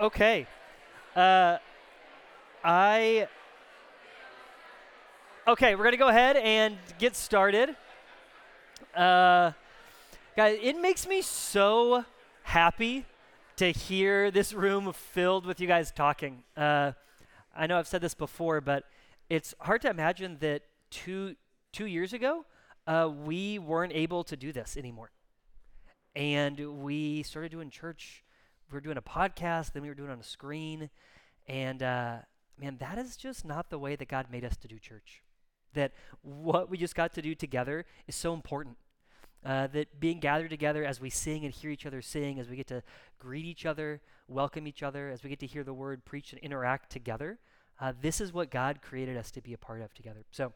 Okay. Uh, I. Okay, we're going to go ahead and get started. Uh, guys, it makes me so happy to hear this room filled with you guys talking. Uh, I know I've said this before, but it's hard to imagine that two two years ago uh, we weren't able to do this anymore, and we started doing church. We were doing a podcast, then we were doing on a screen, and uh, man, that is just not the way that God made us to do church. That what we just got to do together is so important. Uh, that being gathered together as we sing and hear each other sing, as we get to greet each other, welcome each other, as we get to hear the word preached and interact together, uh, this is what God created us to be a part of together. So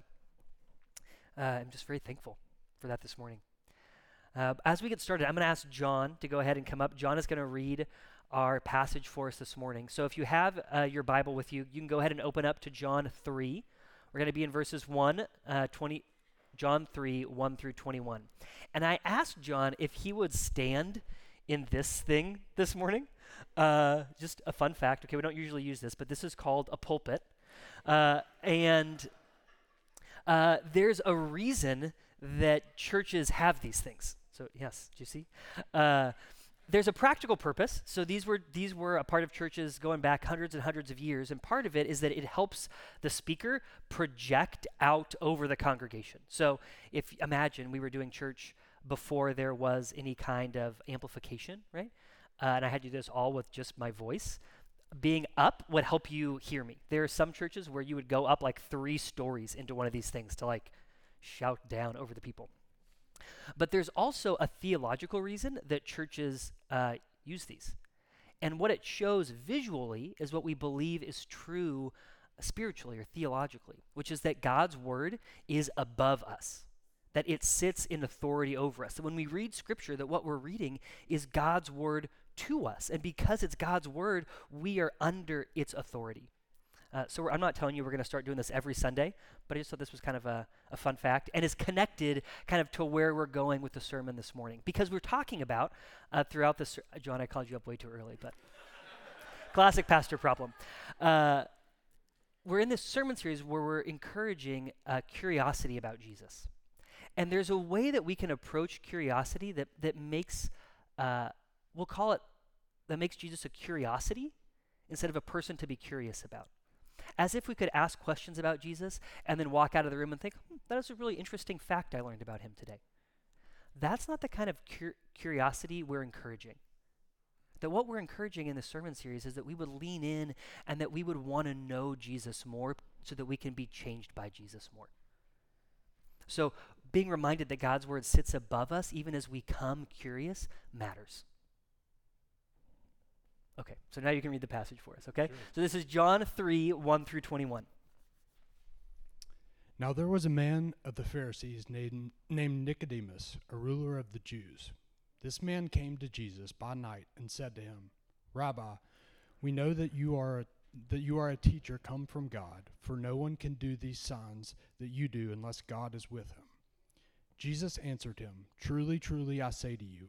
uh, I'm just very thankful for that this morning. Uh, as we get started, I'm going to ask John to go ahead and come up. John is going to read our passage for us this morning. So if you have uh, your Bible with you, you can go ahead and open up to John 3. We're going to be in verses 1, uh, 20, John 3, 1 through 21. And I asked John if he would stand in this thing this morning. Uh, just a fun fact. Okay, we don't usually use this, but this is called a pulpit. Uh, and uh, there's a reason that churches have these things. So, yes, do you see? Uh, there's a practical purpose. So these were these were a part of churches going back hundreds and hundreds of years, and part of it is that it helps the speaker project out over the congregation. So if imagine we were doing church before there was any kind of amplification, right? Uh, and I had to do this all with just my voice. Being up would help you hear me. There are some churches where you would go up like three stories into one of these things to like shout down over the people. But there's also a theological reason that churches uh, use these. And what it shows visually is what we believe is true spiritually or theologically, which is that God's word is above us, that it sits in authority over us. So when we read scripture, that what we're reading is God's word to us. And because it's God's word, we are under its authority. Uh, so I'm not telling you we're going to start doing this every Sunday, but I just thought this was kind of a, a, fun fact and is connected kind of to where we're going with the sermon this morning. Because we're talking about uh, throughout this, ser- John, I called you up way too early, but classic pastor problem. Uh, we're in this sermon series where we're encouraging uh, curiosity about Jesus. And there's a way that we can approach curiosity that, that makes, uh, we'll call it, that makes Jesus a curiosity instead of a person to be curious about as if we could ask questions about Jesus and then walk out of the room and think, hmm, that is a really interesting fact I learned about him today. That's not the kind of cur- curiosity we're encouraging. That what we're encouraging in the sermon series is that we would lean in and that we would want to know Jesus more so that we can be changed by Jesus more. So, being reminded that God's word sits above us, even as we come curious, matters. Okay, so now you can read the passage for us, okay? Sure. So this is John 3 1 through 21. Now there was a man of the Pharisees named, named Nicodemus, a ruler of the Jews. This man came to Jesus by night and said to him, Rabbi, we know that you are a, that you are a teacher come from God, for no one can do these signs that you do unless God is with him. Jesus answered him, Truly, truly, I say to you,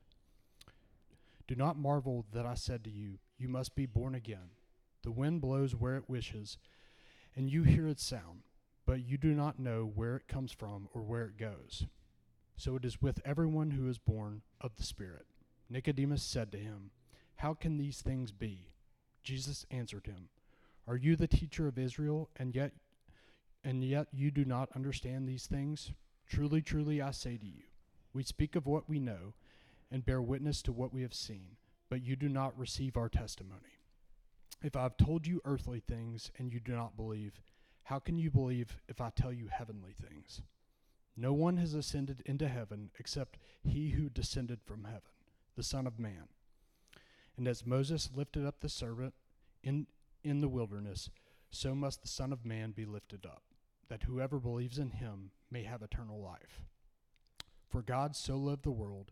Do not marvel that I said to you, You must be born again. The wind blows where it wishes, and you hear its sound, but you do not know where it comes from or where it goes. So it is with everyone who is born of the Spirit. Nicodemus said to him, How can these things be? Jesus answered him, Are you the teacher of Israel, and yet and yet you do not understand these things? Truly, truly, I say to you, we speak of what we know and bear witness to what we have seen, but you do not receive our testimony. If I have told you earthly things and you do not believe, how can you believe if I tell you heavenly things? No one has ascended into heaven except he who descended from heaven, the Son of Man. And as Moses lifted up the serpent in, in the wilderness, so must the Son of Man be lifted up, that whoever believes in him may have eternal life. For God so loved the world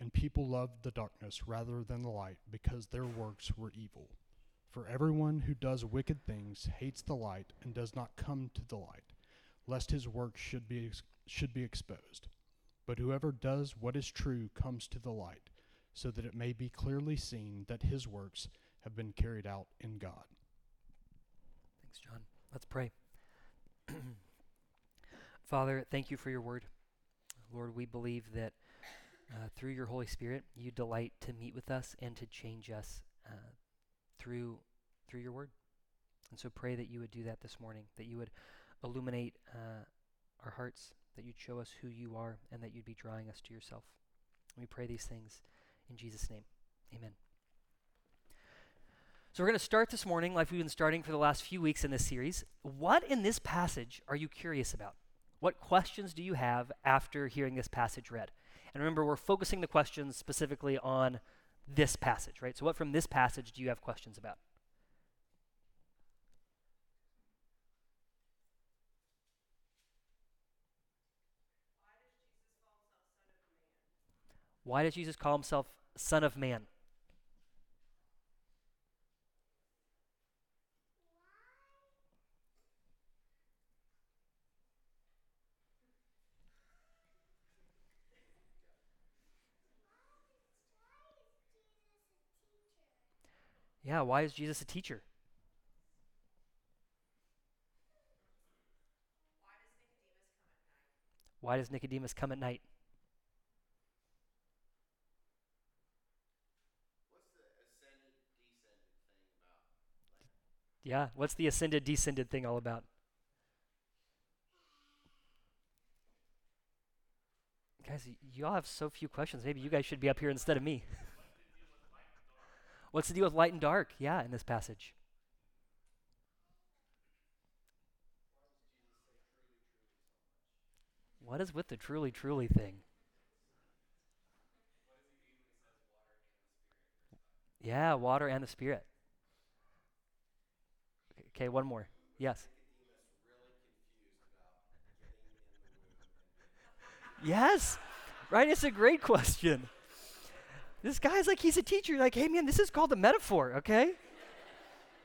and people loved the darkness rather than the light, because their works were evil. For everyone who does wicked things hates the light and does not come to the light, lest his works should be, ex- should be exposed. But whoever does what is true comes to the light, so that it may be clearly seen that his works have been carried out in God. Thanks, John. Let's pray. Father, thank you for your word. Lord, we believe that uh, through your Holy Spirit, you delight to meet with us and to change us uh, through through your word. And so pray that you would do that this morning, that you would illuminate uh, our hearts, that you'd show us who you are, and that you'd be drawing us to yourself. We pray these things in Jesus' name. Amen. So, we're going to start this morning, like we've been starting for the last few weeks in this series. What in this passage are you curious about? What questions do you have after hearing this passage read? And remember, we're focusing the questions specifically on this passage, right? So, what from this passage do you have questions about? Why does Jesus call himself Son of Man? Yeah, why is Jesus a teacher? Why does Nicodemus come at night? Yeah, what's the ascended descended thing all about? Guys, y- you all have so few questions. Maybe you guys should be up here instead of me. What's the deal with light and dark? Yeah, in this passage. What is with the truly, truly thing? Yeah, water and the Spirit. Okay, one more. Yes. Yes, right? It's a great question. This guy's like, he's a teacher. Like, hey, man, this is called a metaphor, okay?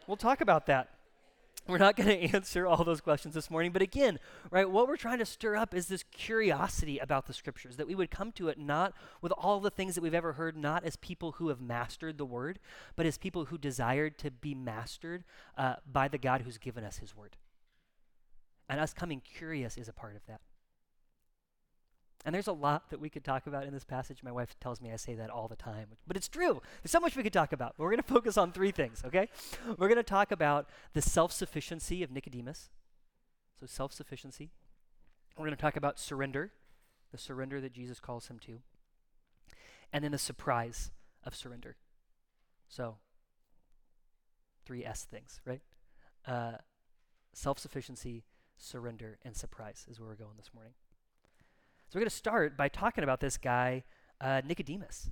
We'll talk about that. We're not going to answer all those questions this morning, but again, right, what we're trying to stir up is this curiosity about the scriptures, that we would come to it not with all the things that we've ever heard, not as people who have mastered the word, but as people who desired to be mastered uh, by the God who's given us his word. And us coming curious is a part of that. And there's a lot that we could talk about in this passage. My wife tells me I say that all the time, but it's true. There's so much we could talk about. But we're going to focus on three things, okay? We're going to talk about the self sufficiency of Nicodemus. So, self sufficiency. We're going to talk about surrender, the surrender that Jesus calls him to. And then the surprise of surrender. So, three S things, right? Uh, self sufficiency, surrender, and surprise is where we're going this morning. So we're going to start by talking about this guy, uh, Nicodemus.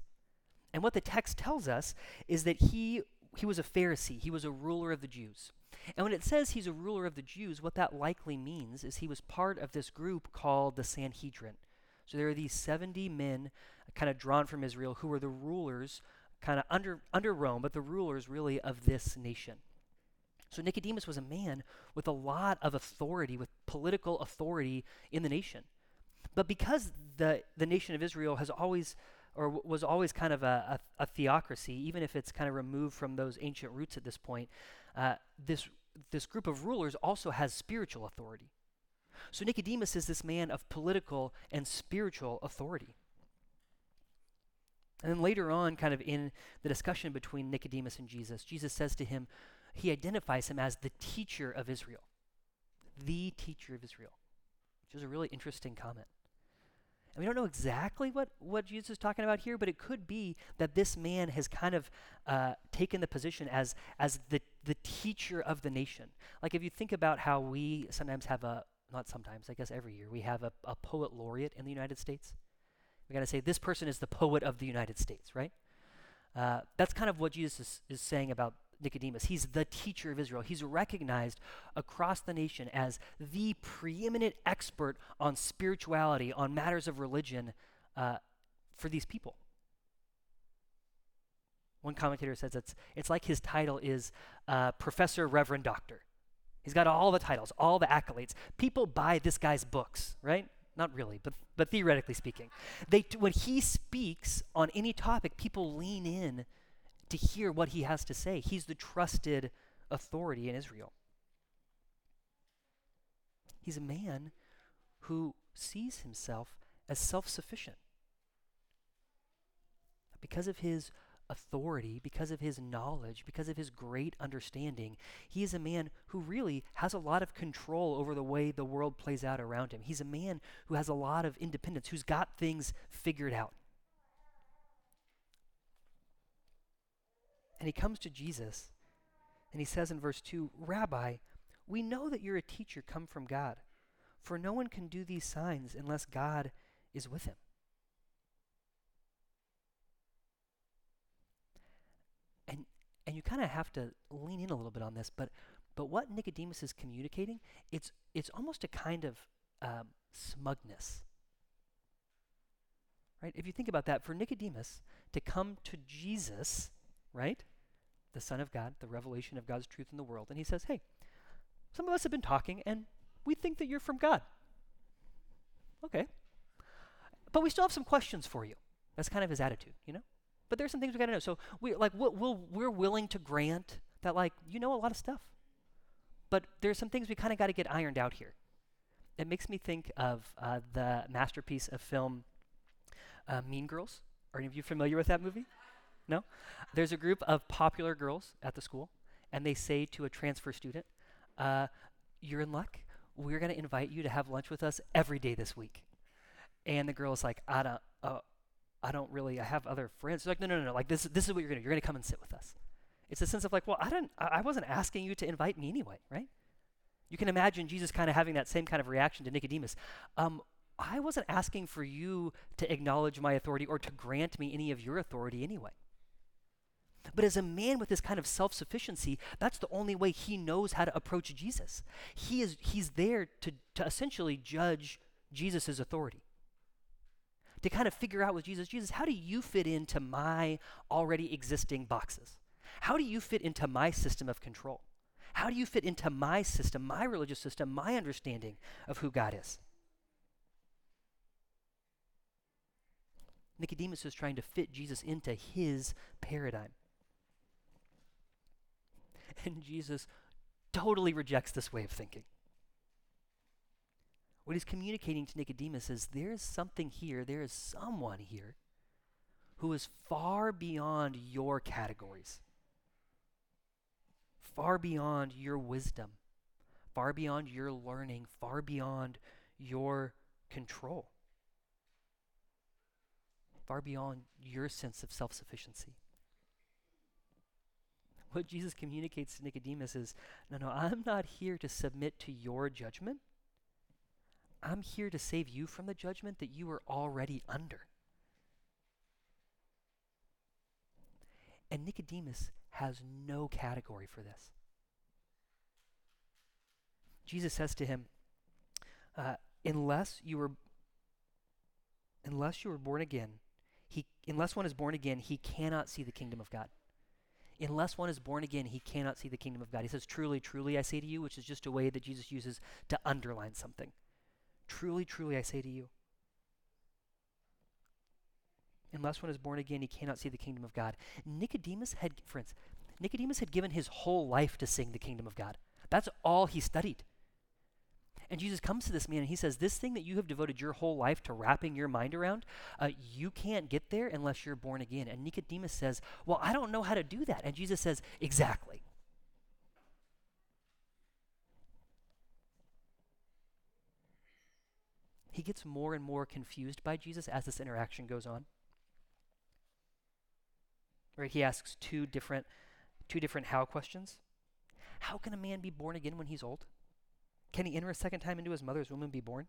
And what the text tells us is that he, he was a Pharisee, he was a ruler of the Jews. And when it says he's a ruler of the Jews, what that likely means is he was part of this group called the Sanhedrin. So there are these 70 men kind of drawn from Israel who were the rulers, kind of under, under Rome, but the rulers really of this nation. So Nicodemus was a man with a lot of authority, with political authority in the nation. But because the, the nation of Israel has always, or w- was always kind of a, a, a, theocracy, even if it's kind of removed from those ancient roots at this point, uh, this, this group of rulers also has spiritual authority. So Nicodemus is this man of political and spiritual authority. And then later on, kind of in the discussion between Nicodemus and Jesus, Jesus says to him, he identifies him as the teacher of Israel. the teacher of Israel, which is a really interesting comment. And we don't know exactly what, what Jesus is talking about here, but it could be that this man has kind of uh, taken the position as, as the, the teacher of the nation. Like if you think about how we sometimes have a, not sometimes, I guess every year, we have a, a poet laureate in the United States. We got to say, this person is the poet of the United States, right? Uh, that's kind of what Jesus is, is saying about Nicodemus. He's the teacher of Israel. He's recognized across the nation as the preeminent expert on spirituality, on matters of religion uh, for these people. One commentator says it's, it's like his title is uh, Professor, Reverend, Doctor. He's got all the titles, all the accolades. People buy this guy's books, right? Not really, but, but theoretically speaking. They, when he speaks on any topic, people lean in to hear what he has to say. He's the trusted authority in Israel. He's a man who sees himself as self sufficient. Because of his authority, because of his knowledge, because of his great understanding, he is a man who really has a lot of control over the way the world plays out around him. He's a man who has a lot of independence, who's got things figured out. And he comes to Jesus and he says in verse 2 Rabbi, we know that you're a teacher come from God, for no one can do these signs unless God is with him. And, and you kind of have to lean in a little bit on this, but, but what Nicodemus is communicating, it's, it's almost a kind of um, smugness. Right? If you think about that, for Nicodemus to come to Jesus, right? The Son of God, the revelation of God's truth in the world. And he says, Hey, some of us have been talking and we think that you're from God. Okay. But we still have some questions for you. That's kind of his attitude, you know? But there's some things we got to know. So we like we'll, we'll, we're willing to grant that like you know a lot of stuff. But there's some things we kind of got to get ironed out here. It makes me think of uh, the masterpiece of film uh, Mean Girls. Are any of you familiar with that movie? No? There's a group of popular girls at the school, and they say to a transfer student, uh, You're in luck. We're going to invite you to have lunch with us every day this week. And the girl is like, I don't, uh, I don't really, I have other friends. She's like, no, no, no, no. Like, this, this is what you're going to. You're going to come and sit with us. It's a sense of like, well, I didn't, I wasn't asking you to invite me anyway, right? You can imagine Jesus kind of having that same kind of reaction to Nicodemus. Um, I wasn't asking for you to acknowledge my authority or to grant me any of your authority anyway. But as a man with this kind of self sufficiency, that's the only way he knows how to approach Jesus. He is, he's there to, to essentially judge Jesus' authority. To kind of figure out with Jesus, Jesus, how do you fit into my already existing boxes? How do you fit into my system of control? How do you fit into my system, my religious system, my understanding of who God is? Nicodemus is trying to fit Jesus into his paradigm. And Jesus totally rejects this way of thinking. What he's communicating to Nicodemus is there is something here, there is someone here who is far beyond your categories, far beyond your wisdom, far beyond your learning, far beyond your control, far beyond your sense of self sufficiency what Jesus communicates to Nicodemus is no, no, I'm not here to submit to your judgment. I'm here to save you from the judgment that you are already under. And Nicodemus has no category for this. Jesus says to him, uh, unless you were unless you were born again, he unless one is born again, he cannot see the kingdom of God unless one is born again, he cannot see the kingdom of God. He says, Truly, truly, I say to you, which is just a way that Jesus uses to underline something. Truly, truly, I say to you. Unless one is born again, he cannot see the kingdom of God. Nicodemus had, friends, Nicodemus had given his whole life to sing the kingdom of God. That's all he studied. And Jesus comes to this man and he says, This thing that you have devoted your whole life to wrapping your mind around, uh, you can't get there unless you're born again. And Nicodemus says, Well, I don't know how to do that. And Jesus says, Exactly. he gets more and more confused by Jesus as this interaction goes on. Right? He asks two different two different how questions. How can a man be born again when he's old? Can he enter a second time into his mother's womb and be born?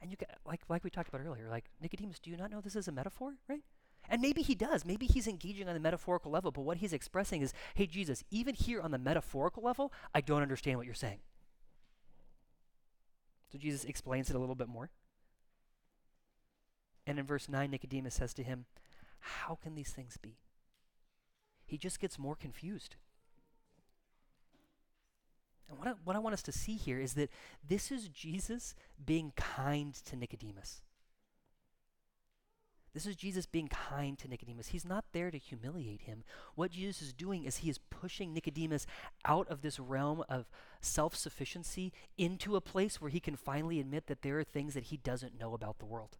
And you like like we talked about earlier, like Nicodemus, do you not know this is a metaphor, right? And maybe he does. Maybe he's engaging on the metaphorical level, but what he's expressing is, hey Jesus, even here on the metaphorical level, I don't understand what you're saying. So Jesus explains it a little bit more. And in verse 9, Nicodemus says to him, How can these things be? He just gets more confused. And what I, what I want us to see here is that this is Jesus being kind to Nicodemus. This is Jesus being kind to Nicodemus. He's not there to humiliate him. What Jesus is doing is he is pushing Nicodemus out of this realm of self sufficiency into a place where he can finally admit that there are things that he doesn't know about the world.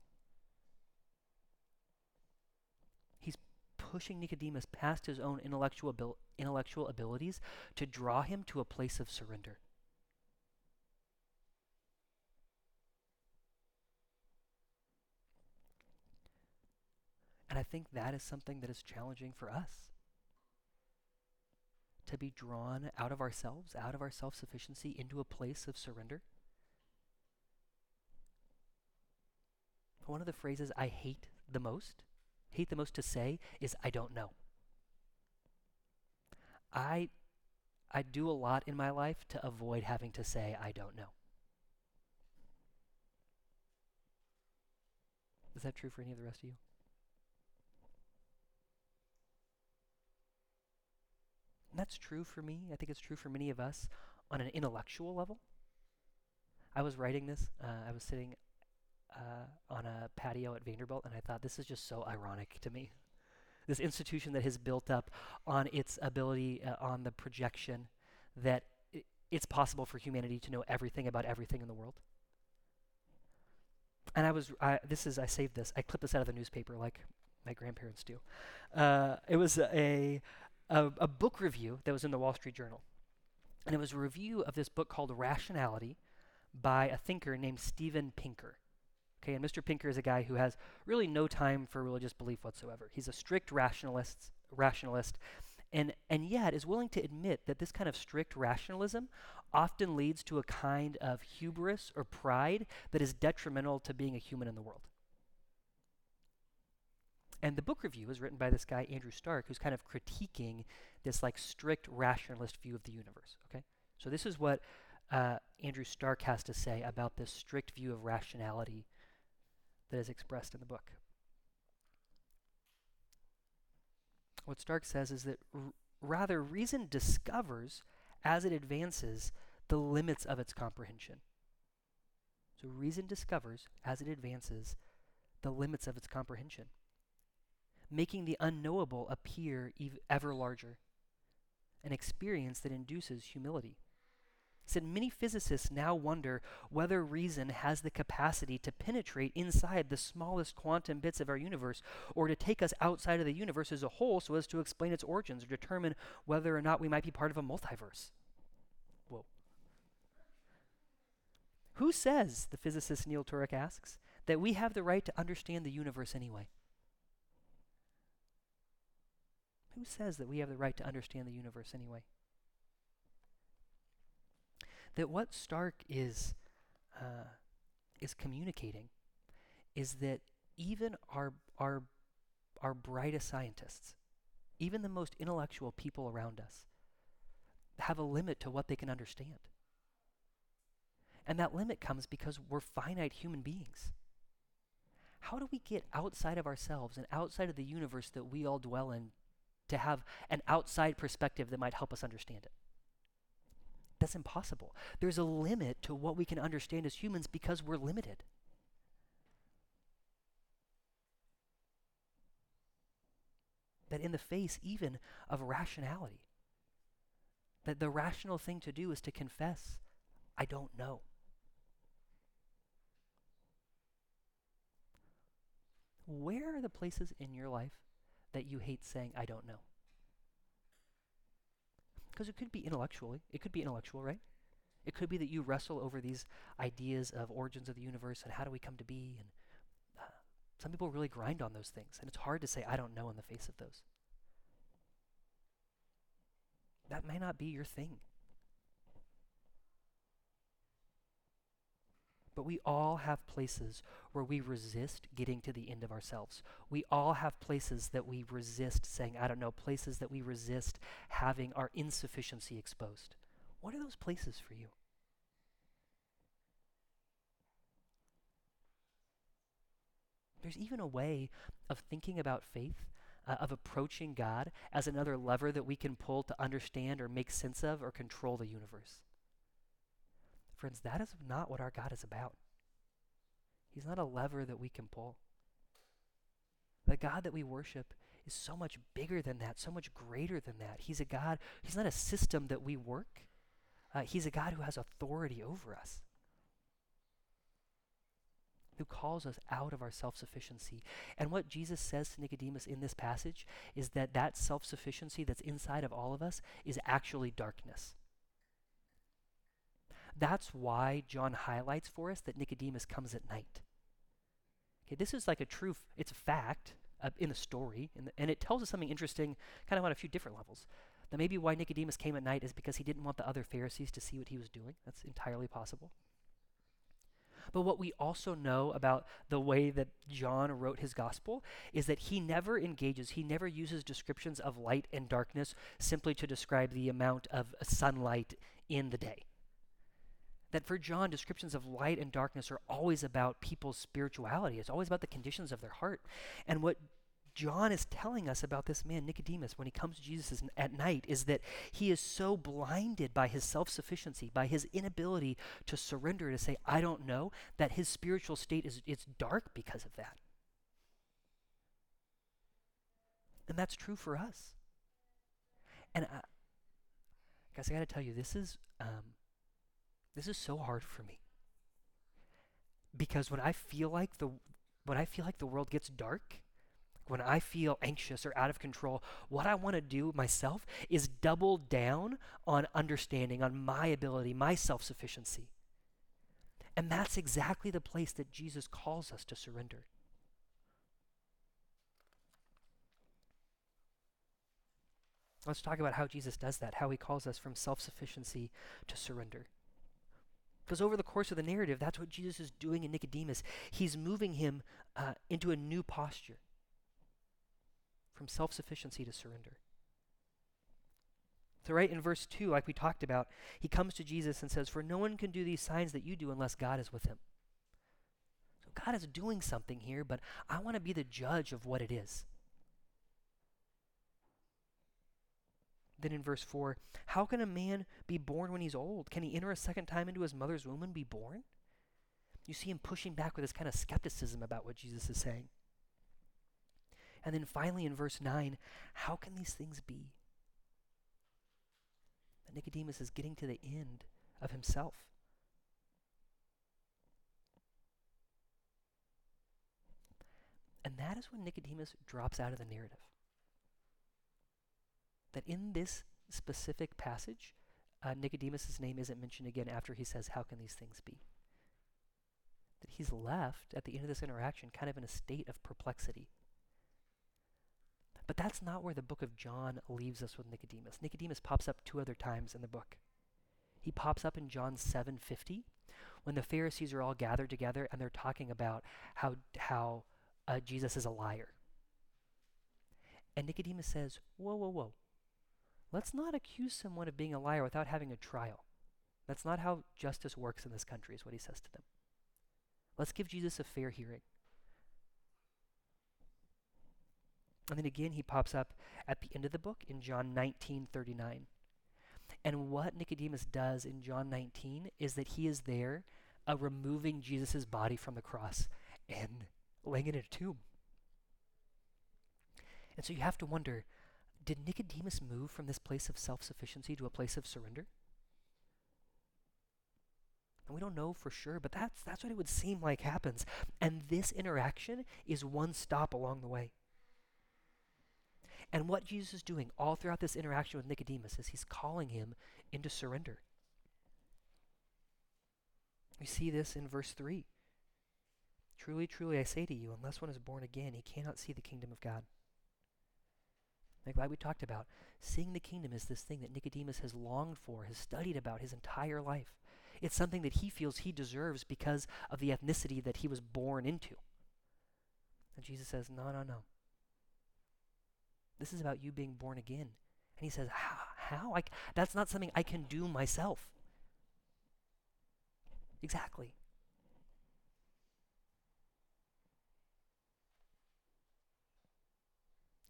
He's pushing Nicodemus past his own intellectual, abil- intellectual abilities to draw him to a place of surrender. And I think that is something that is challenging for us. To be drawn out of ourselves, out of our self sufficiency, into a place of surrender. One of the phrases I hate the most, hate the most to say, is I don't know. I, I do a lot in my life to avoid having to say I don't know. Is that true for any of the rest of you? And that's true for me. I think it's true for many of us on an intellectual level. I was writing this, uh, I was sitting uh, on a patio at Vanderbilt, and I thought this is just so ironic to me. This institution that has built up on its ability, uh, on the projection that it's possible for humanity to know everything about everything in the world. And I was, I, this is, I saved this. I clipped this out of the newspaper like my grandparents do. Uh, it was a, a, a book review that was in the Wall Street Journal. And it was a review of this book called Rationality by a thinker named Steven Pinker. Okay, and Mr. Pinker is a guy who has really no time for religious belief whatsoever. He's a strict rationalist, rationalist and, and yet is willing to admit that this kind of strict rationalism often leads to a kind of hubris or pride that is detrimental to being a human in the world. And the book review is written by this guy, Andrew Stark, who's kind of critiquing this like strict rationalist view of the universe. Okay? So this is what uh, Andrew Stark has to say about this strict view of rationality that is expressed in the book. What Stark says is that r- rather reason discovers as it advances the limits of its comprehension. So reason discovers as it advances the limits of its comprehension making the unknowable appear ev- ever larger, an experience that induces humility. Said many physicists now wonder whether reason has the capacity to penetrate inside the smallest quantum bits of our universe or to take us outside of the universe as a whole so as to explain its origins or determine whether or not we might be part of a multiverse. Whoa. Who says, the physicist Neil Turok asks, that we have the right to understand the universe anyway? Who says that we have the right to understand the universe anyway? That what Stark is uh, is communicating is that even our our our brightest scientists, even the most intellectual people around us, have a limit to what they can understand. And that limit comes because we're finite human beings. How do we get outside of ourselves and outside of the universe that we all dwell in to have an outside perspective that might help us understand it. That's impossible. There's a limit to what we can understand as humans because we're limited. That in the face even of rationality, that the rational thing to do is to confess, I don't know. Where are the places in your life that you hate saying, I don't know? Because it could be intellectually. It could be intellectual, right? It could be that you wrestle over these ideas of origins of the universe and how do we come to be. And uh, some people really grind on those things, and it's hard to say, I don't know in the face of those. That may not be your thing. But we all have places where we resist getting to the end of ourselves. We all have places that we resist saying, I don't know, places that we resist having our insufficiency exposed. What are those places for you? There's even a way of thinking about faith, uh, of approaching God as another lever that we can pull to understand or make sense of or control the universe. Friends, that is not what our God is about. He's not a lever that we can pull. The God that we worship is so much bigger than that, so much greater than that. He's a God, He's not a system that we work, uh, He's a God who has authority over us, who calls us out of our self sufficiency. And what Jesus says to Nicodemus in this passage is that that self sufficiency that's inside of all of us is actually darkness. That's why John highlights for us that Nicodemus comes at night. Okay, this is like a true, it's a fact uh, in the story, the, and it tells us something interesting kind of on a few different levels. That maybe why Nicodemus came at night is because he didn't want the other Pharisees to see what he was doing. That's entirely possible. But what we also know about the way that John wrote his gospel is that he never engages, he never uses descriptions of light and darkness simply to describe the amount of sunlight in the day that for John, descriptions of light and darkness are always about people's spirituality. It's always about the conditions of their heart. And what John is telling us about this man, Nicodemus, when he comes to Jesus at night, is that he is so blinded by his self sufficiency, by his inability to surrender, to say, I don't know, that his spiritual state is it's dark because of that. And that's true for us. And I, guys, I got to tell you, this is um, this is so hard for me. Because when I feel like the when I feel like the world gets dark, when I feel anxious or out of control, what I want to do myself is double down on understanding, on my ability, my self sufficiency. And that's exactly the place that Jesus calls us to surrender. Let's talk about how Jesus does that, how he calls us from self sufficiency to surrender. Because over the course of the narrative, that's what Jesus is doing in Nicodemus. He's moving him uh, into a new posture from self sufficiency to surrender. So, right in verse 2, like we talked about, he comes to Jesus and says, For no one can do these signs that you do unless God is with him. So, God is doing something here, but I want to be the judge of what it is. Then in verse 4, how can a man be born when he's old? Can he enter a second time into his mother's womb and be born? You see him pushing back with this kind of skepticism about what Jesus is saying. And then finally in verse 9, how can these things be? That Nicodemus is getting to the end of himself. And that is when Nicodemus drops out of the narrative that in this specific passage, uh, Nicodemus' name isn't mentioned again after he says, How can these things be? That he's left at the end of this interaction kind of in a state of perplexity. But that's not where the book of John leaves us with Nicodemus. Nicodemus pops up two other times in the book. He pops up in John 7:50 when the Pharisees are all gathered together and they're talking about how how uh, Jesus is a liar. And Nicodemus says, "Whoa, whoa, whoa. Let's not accuse someone of being a liar without having a trial. That's not how justice works in this country, is what he says to them. Let's give Jesus a fair hearing. And then again, he pops up at the end of the book in John 19 39. And what Nicodemus does in John 19 is that he is there uh, removing Jesus' body from the cross and laying it in a tomb. And so you have to wonder did Nicodemus move from this place of self sufficiency to a place of surrender? And we don't know for sure, but that's, that's what it would seem like happens. And this interaction is one stop along the way. And what Jesus is doing all throughout this interaction with Nicodemus is he's calling him into surrender. We see this in verse 3. Truly, truly, I say to you, unless one is born again, he cannot see the kingdom of God. Like, like we talked about, seeing the kingdom is this thing that Nicodemus has longed for, has studied about his entire life. It's something that he feels he deserves because of the ethnicity that he was born into. And Jesus says, No, no, no. This is about you being born again. And he says, How? How? That's not something I can do myself. Exactly.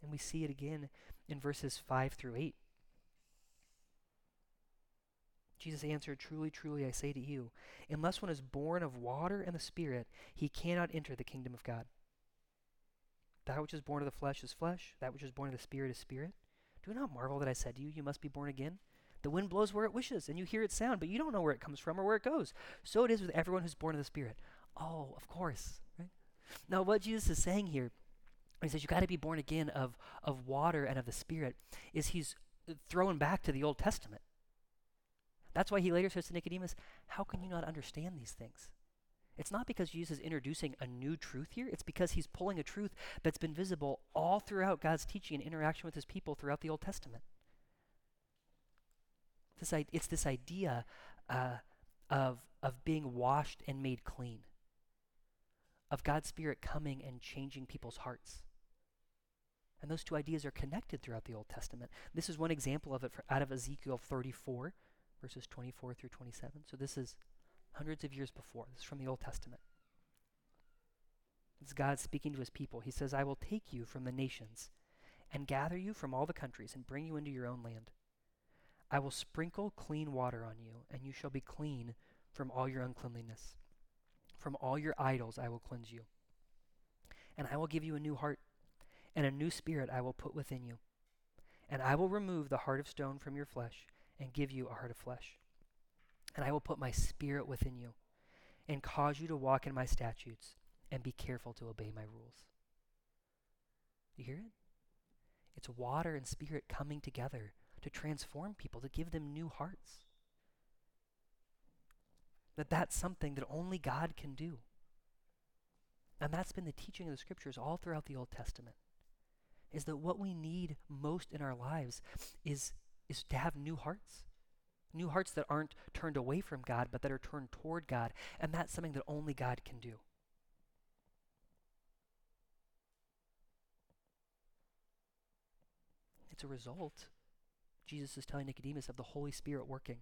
And we see it again in verses 5 through 8. Jesus answered, Truly, truly, I say to you, unless one is born of water and the Spirit, he cannot enter the kingdom of God. That which is born of the flesh is flesh, that which is born of the Spirit is spirit. Do not marvel that I said to you, You must be born again. The wind blows where it wishes, and you hear its sound, but you don't know where it comes from or where it goes. So it is with everyone who's born of the Spirit. Oh, of course, right? Now, what Jesus is saying here, he says you got to be born again of, of water and of the Spirit, is he's throwing back to the Old Testament. That's why he later says to Nicodemus, How can you not understand these things? It's not because Jesus is introducing a new truth here, it's because he's pulling a truth that's been visible all throughout God's teaching and interaction with his people throughout the Old Testament. This, it's this idea uh, of, of being washed and made clean, of God's Spirit coming and changing people's hearts. And those two ideas are connected throughout the Old Testament. This is one example of it for, out of Ezekiel 34, verses 24 through 27. So this is hundreds of years before. This is from the Old Testament. It's God speaking to his people. He says, I will take you from the nations and gather you from all the countries and bring you into your own land. I will sprinkle clean water on you, and you shall be clean from all your uncleanliness. From all your idols I will cleanse you. And I will give you a new heart, and a new spirit I will put within you. And I will remove the heart of stone from your flesh, and give you a heart of flesh. And I will put my spirit within you, and cause you to walk in my statutes, and be careful to obey my rules. You hear it? It's water and spirit coming together to transform people, to give them new hearts. That that's something that only God can do. And that's been the teaching of the scriptures all throughout the Old Testament. Is that what we need most in our lives is, is to have new hearts. New hearts that aren't turned away from God, but that are turned toward God. And that's something that only God can do. It's a result Jesus is telling Nicodemus of the Holy Spirit working.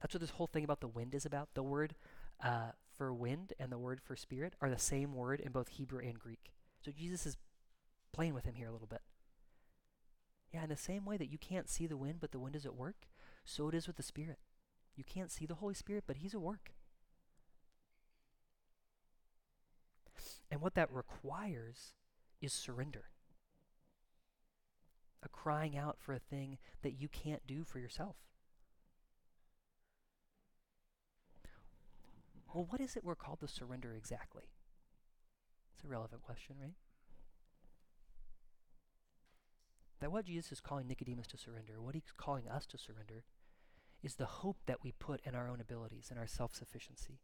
That's what this whole thing about the wind is about. The word uh, for wind and the word for spirit are the same word in both Hebrew and Greek. So Jesus is playing with him here a little bit. Yeah, in the same way that you can't see the wind, but the wind is at work, so it is with the Spirit. You can't see the Holy Spirit, but He's at work. And what that requires is surrender a crying out for a thing that you can't do for yourself. Well, what is it we're called to surrender exactly? It's a relevant question, right? That what Jesus is calling Nicodemus to surrender, what he's calling us to surrender, is the hope that we put in our own abilities and our self sufficiency,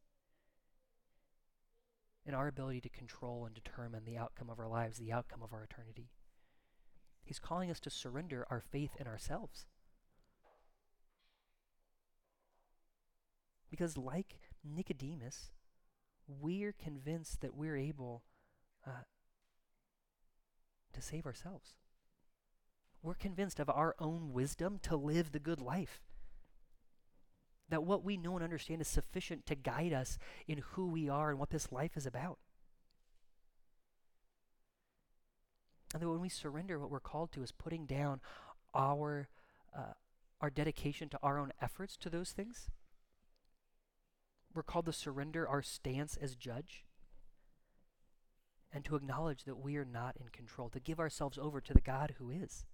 in our ability to control and determine the outcome of our lives, the outcome of our eternity. He's calling us to surrender our faith in ourselves. Because, like Nicodemus, we're convinced that we're able uh, to save ourselves. We're convinced of our own wisdom to live the good life. That what we know and understand is sufficient to guide us in who we are and what this life is about. And that when we surrender, what we're called to is putting down our, uh, our dedication to our own efforts to those things. We're called to surrender our stance as judge and to acknowledge that we are not in control, to give ourselves over to the God who is.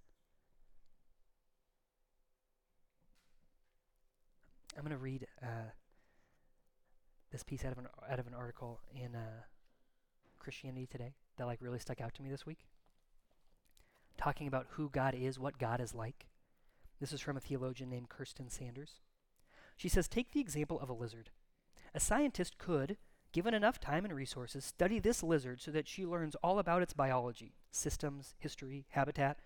I'm going to read uh, this piece out of an out of an article in uh, Christianity Today that like really stuck out to me this week talking about who God is, what God is like. This is from a theologian named Kirsten Sanders. She says, Take the example of a lizard. A scientist could, given enough time and resources, study this lizard so that she learns all about its biology, systems, history, habitat.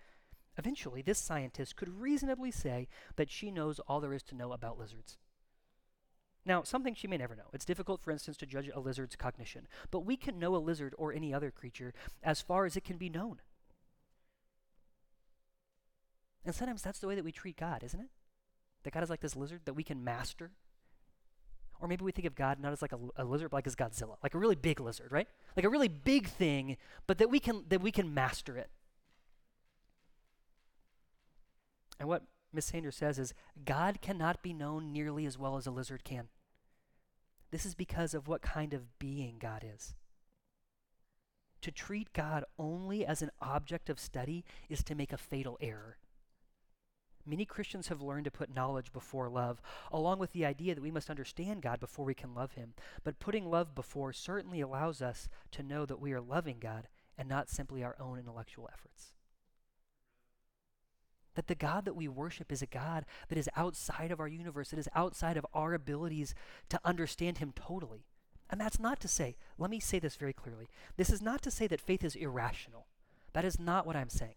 Eventually, this scientist could reasonably say that she knows all there is to know about lizards. Now, something she may never know. It's difficult, for instance, to judge a lizard's cognition, but we can know a lizard or any other creature as far as it can be known. And sometimes that's the way that we treat God, isn't it? That God is like this lizard that we can master. Or maybe we think of God not as like a, a, lizard, but like as Godzilla, like a really big lizard, right? Like a really big thing, but that we can that we can master it. And what Miss Sanders says is God cannot be known nearly as well as a lizard can. This is because of what kind of being God is. To treat God only as an object of study is to make a fatal error. Many Christians have learned to put knowledge before love, along with the idea that we must understand God before we can love Him. But putting love before certainly allows us to know that we are loving God and not simply our own intellectual efforts. That the God that we worship is a God that is outside of our universe, that is outside of our abilities to understand Him totally. And that's not to say, let me say this very clearly. This is not to say that faith is irrational. That is not what I'm saying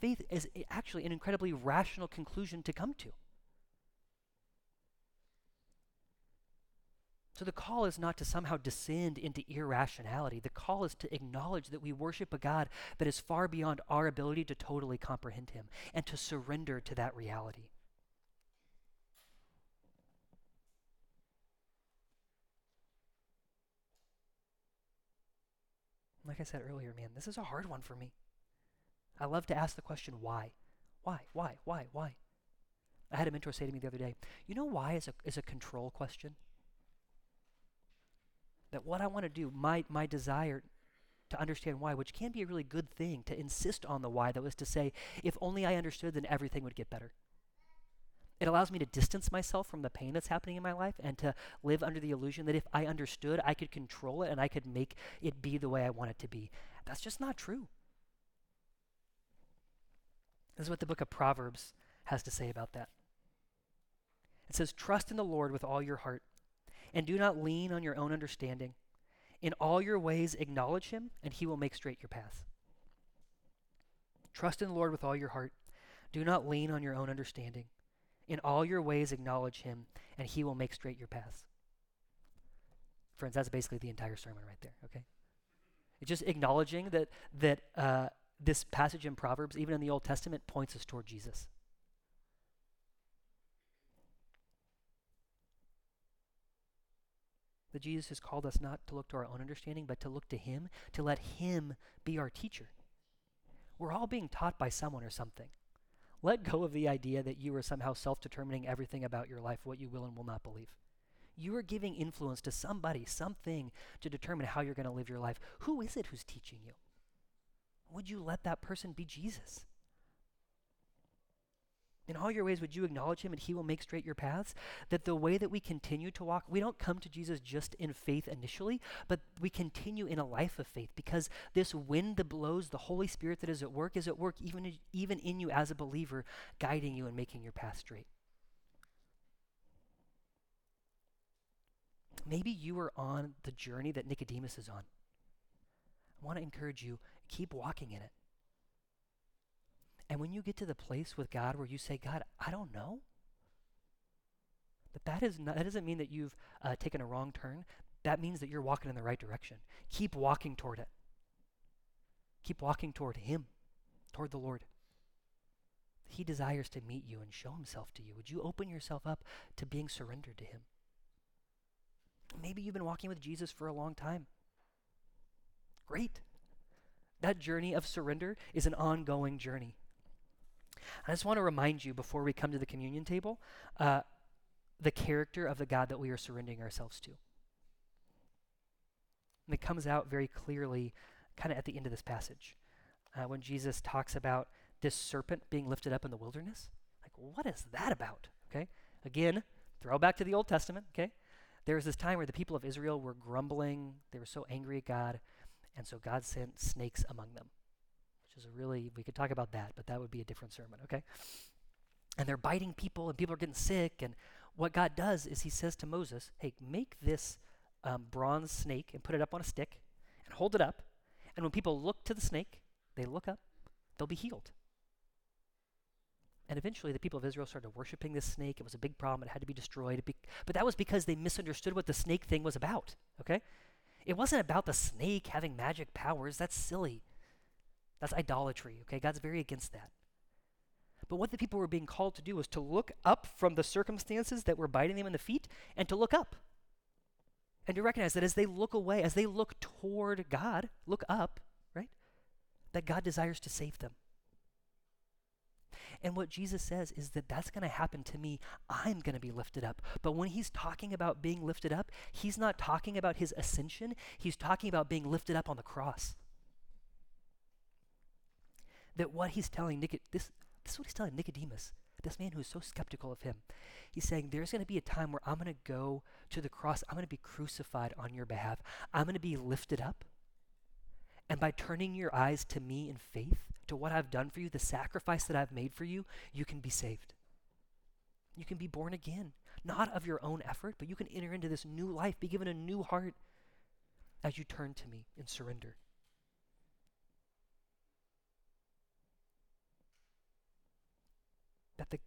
faith is actually an incredibly rational conclusion to come to. So the call is not to somehow descend into irrationality. The call is to acknowledge that we worship a God that is far beyond our ability to totally comprehend him and to surrender to that reality. Like I said earlier, man, this is a hard one for me. I love to ask the question, why? Why? Why? Why? Why? I had a mentor say to me the other day, you know why is a, is a control question? That what I want to do, my, my desire to understand why, which can be a really good thing, to insist on the why, that was to say, if only I understood, then everything would get better. It allows me to distance myself from the pain that's happening in my life and to live under the illusion that if I understood, I could control it and I could make it be the way I want it to be. That's just not true. This is what the book of Proverbs has to say about that. It says, Trust in the Lord with all your heart, and do not lean on your own understanding. In all your ways, acknowledge him, and he will make straight your paths. Trust in the Lord with all your heart. Do not lean on your own understanding. In all your ways, acknowledge him, and he will make straight your paths. Friends, that's basically the entire sermon right there, okay? It's just acknowledging that, that uh, this passage in Proverbs, even in the Old Testament, points us toward Jesus. That Jesus has called us not to look to our own understanding, but to look to Him, to let Him be our teacher. We're all being taught by someone or something. Let go of the idea that you are somehow self determining everything about your life, what you will and will not believe. You are giving influence to somebody, something to determine how you're going to live your life. Who is it who's teaching you? would you let that person be Jesus? In all your ways, would you acknowledge him and he will make straight your paths? That the way that we continue to walk, we don't come to Jesus just in faith initially, but we continue in a life of faith because this wind that blows, the Holy Spirit that is at work, is at work even, even in you as a believer, guiding you and making your path straight. Maybe you are on the journey that Nicodemus is on. I want to encourage you keep walking in it. And when you get to the place with God where you say, God, I don't know, but that, is not, that doesn't mean that you've uh, taken a wrong turn. That means that you're walking in the right direction. Keep walking toward it. Keep walking toward Him, toward the Lord. He desires to meet you and show Himself to you. Would you open yourself up to being surrendered to Him? Maybe you've been walking with Jesus for a long time. Great. That journey of surrender is an ongoing journey. I just want to remind you before we come to the communion table uh, the character of the God that we are surrendering ourselves to. And it comes out very clearly kind of at the end of this passage uh, when Jesus talks about this serpent being lifted up in the wilderness. Like, what is that about? Okay? Again, throw back to the Old Testament. Okay? There was this time where the people of Israel were grumbling, they were so angry at God and so God sent snakes among them, is a really, we could talk about that, but that would be a different sermon, okay? And they're biting people, and people are getting sick. And what God does is he says to Moses, hey, make this um, bronze snake and put it up on a stick and hold it up. And when people look to the snake, they look up, they'll be healed. And eventually, the people of Israel started worshiping this snake. It was a big problem. It had to be destroyed. Be- but that was because they misunderstood what the snake thing was about, okay? It wasn't about the snake having magic powers. That's silly. That's idolatry, okay? God's very against that. But what the people were being called to do was to look up from the circumstances that were biting them in the feet and to look up. And to recognize that as they look away, as they look toward God, look up, right? That God desires to save them. And what Jesus says is that that's going to happen to me. I'm going to be lifted up. But when he's talking about being lifted up, he's not talking about his ascension, he's talking about being lifted up on the cross. That what he's telling Nic- this this is what he's telling Nicodemus, this man who is so skeptical of him. He's saying, There's going to be a time where I'm going to go to the cross. I'm going to be crucified on your behalf. I'm going to be lifted up. And by turning your eyes to me in faith, to what I've done for you, the sacrifice that I've made for you, you can be saved. You can be born again, not of your own effort, but you can enter into this new life, be given a new heart as you turn to me and surrender. That the,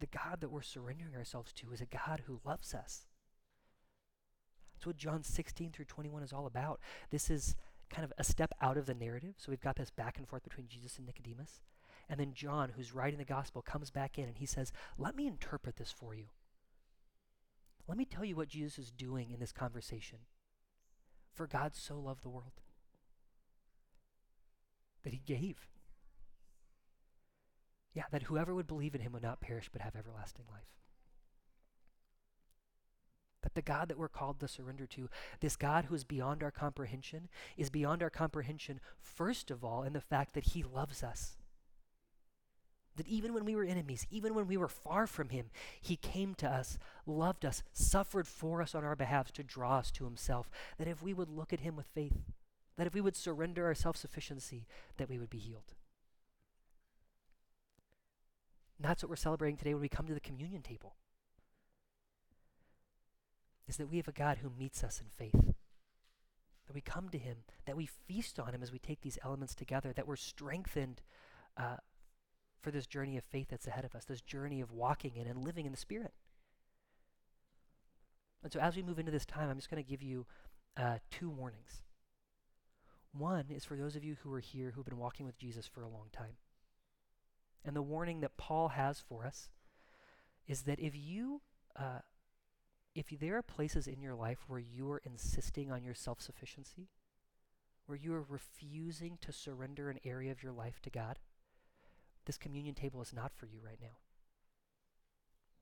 the God that we're surrendering ourselves to is a God who loves us. That's what John 16 through 21 is all about. This is kind of a step out of the narrative. So we've got this back and forth between Jesus and Nicodemus. And then John, who's writing the gospel, comes back in and he says, Let me interpret this for you. Let me tell you what Jesus is doing in this conversation. For God so loved the world that he gave. Yeah, that whoever would believe in him would not perish but have everlasting life. That the God that we're called to surrender to, this God who is beyond our comprehension, is beyond our comprehension, first of all, in the fact that he loves us. That even when we were enemies, even when we were far from him, he came to us, loved us, suffered for us on our behalf to draw us to himself. That if we would look at him with faith, that if we would surrender our self sufficiency, that we would be healed. And that's what we're celebrating today when we come to the communion table. Is that we have a God who meets us in faith. That we come to him, that we feast on him as we take these elements together, that we're strengthened uh, for this journey of faith that's ahead of us, this journey of walking in and living in the Spirit. And so as we move into this time, I'm just going to give you uh, two warnings. One is for those of you who are here who've been walking with Jesus for a long time. And the warning that Paul has for us is that if you, uh, if there are places in your life where you are insisting on your self sufficiency, where you are refusing to surrender an area of your life to God, this communion table is not for you right now.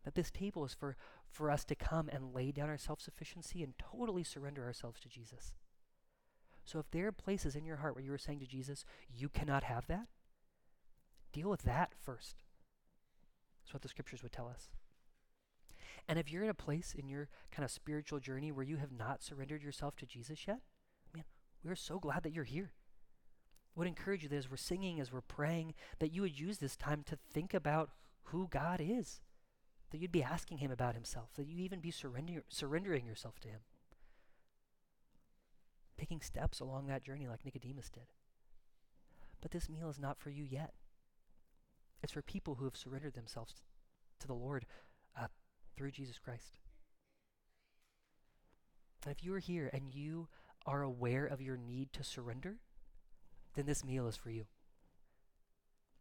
That this table is for, for us to come and lay down our self sufficiency and totally surrender ourselves to Jesus. So if there are places in your heart where you are saying to Jesus, you cannot have that, Deal with that first. That's what the scriptures would tell us. And if you're in a place in your kind of spiritual journey where you have not surrendered yourself to Jesus yet, man, we're so glad that you're here. Would encourage you that as we're singing, as we're praying, that you would use this time to think about who God is. That you'd be asking Him about Himself. That you even be surrender- surrendering yourself to Him. Taking steps along that journey like Nicodemus did. But this meal is not for you yet. It's for people who have surrendered themselves to the Lord uh, through Jesus Christ. And if you are here and you are aware of your need to surrender, then this meal is for you.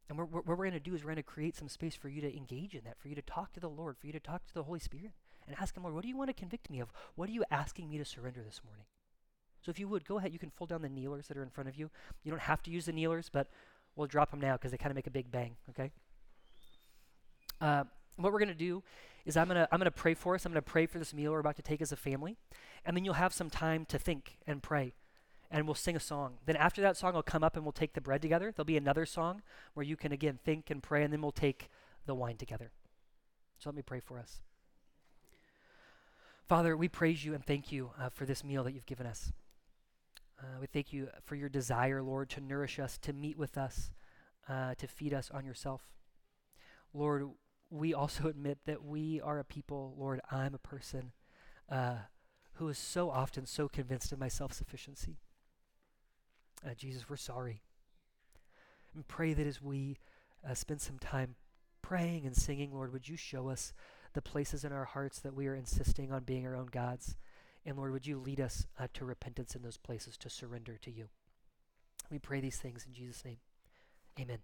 And what, what we're going to do is we're going to create some space for you to engage in that, for you to talk to the Lord, for you to talk to the Holy Spirit, and ask Him, Lord, what do you want to convict me of? What are you asking me to surrender this morning? So if you would, go ahead. You can fold down the kneelers that are in front of you. You don't have to use the kneelers, but We'll drop them now because they kind of make a big bang, okay? Uh, what we're going to do is I'm going to I'm going to pray for us. I'm going to pray for this meal we're about to take as a family. And then you'll have some time to think and pray. And we'll sing a song. Then after that song, I'll come up and we'll take the bread together. There'll be another song where you can again think and pray, and then we'll take the wine together. So let me pray for us. Father, we praise you and thank you uh, for this meal that you've given us. Uh, we thank you for your desire, Lord, to nourish us, to meet with us, uh, to feed us on yourself. Lord, we also admit that we are a people, Lord, I'm a person uh, who is so often so convinced of my self sufficiency. Uh, Jesus, we're sorry. And pray that as we uh, spend some time praying and singing, Lord, would you show us the places in our hearts that we are insisting on being our own gods? And Lord, would you lead us uh, to repentance in those places, to surrender to you? We pray these things in Jesus' name. Amen.